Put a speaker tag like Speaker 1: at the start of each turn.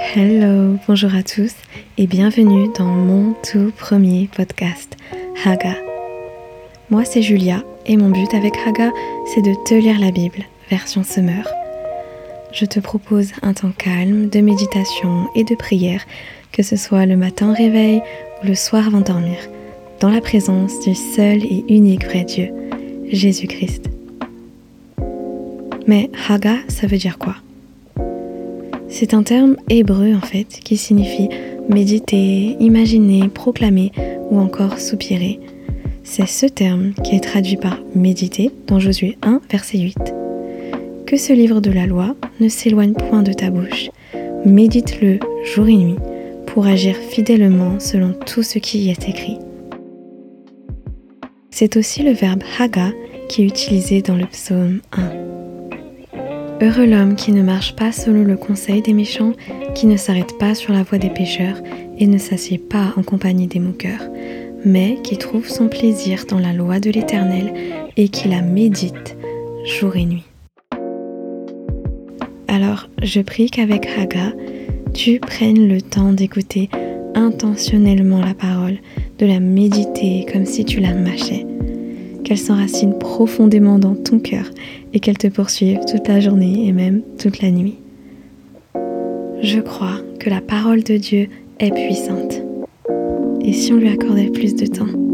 Speaker 1: Hello, bonjour à tous et bienvenue dans mon tout premier podcast, Haga. Moi c'est Julia et mon but avec Haga c'est de te lire la Bible, version Summer. Je te propose un temps calme de méditation et de prière, que ce soit le matin réveil ou le soir avant de dormir, dans la présence du seul et unique vrai Dieu, Jésus-Christ. Mais Haga, ça veut dire quoi? C'est un terme hébreu en fait qui signifie méditer, imaginer, proclamer ou encore soupirer. C'est ce terme qui est traduit par méditer dans Josué 1 verset 8. Que ce livre de la loi ne s'éloigne point de ta bouche. Médite-le jour et nuit pour agir fidèlement selon tout ce qui y est écrit. C'est aussi le verbe haga qui est utilisé dans le psaume 1. Heureux l'homme qui ne marche pas selon le conseil des méchants, qui ne s'arrête pas sur la voie des pécheurs et ne s'assied pas en compagnie des moqueurs, mais qui trouve son plaisir dans la loi de l'Éternel et qui la médite jour et nuit. Alors, je prie qu'avec Haga, tu prennes le temps d'écouter intentionnellement la parole, de la méditer comme si tu la mâchais qu'elle s'enracine profondément dans ton cœur et qu'elle te poursuive toute la journée et même toute la nuit. Je crois que la parole de Dieu est puissante. Et si on lui accordait plus de temps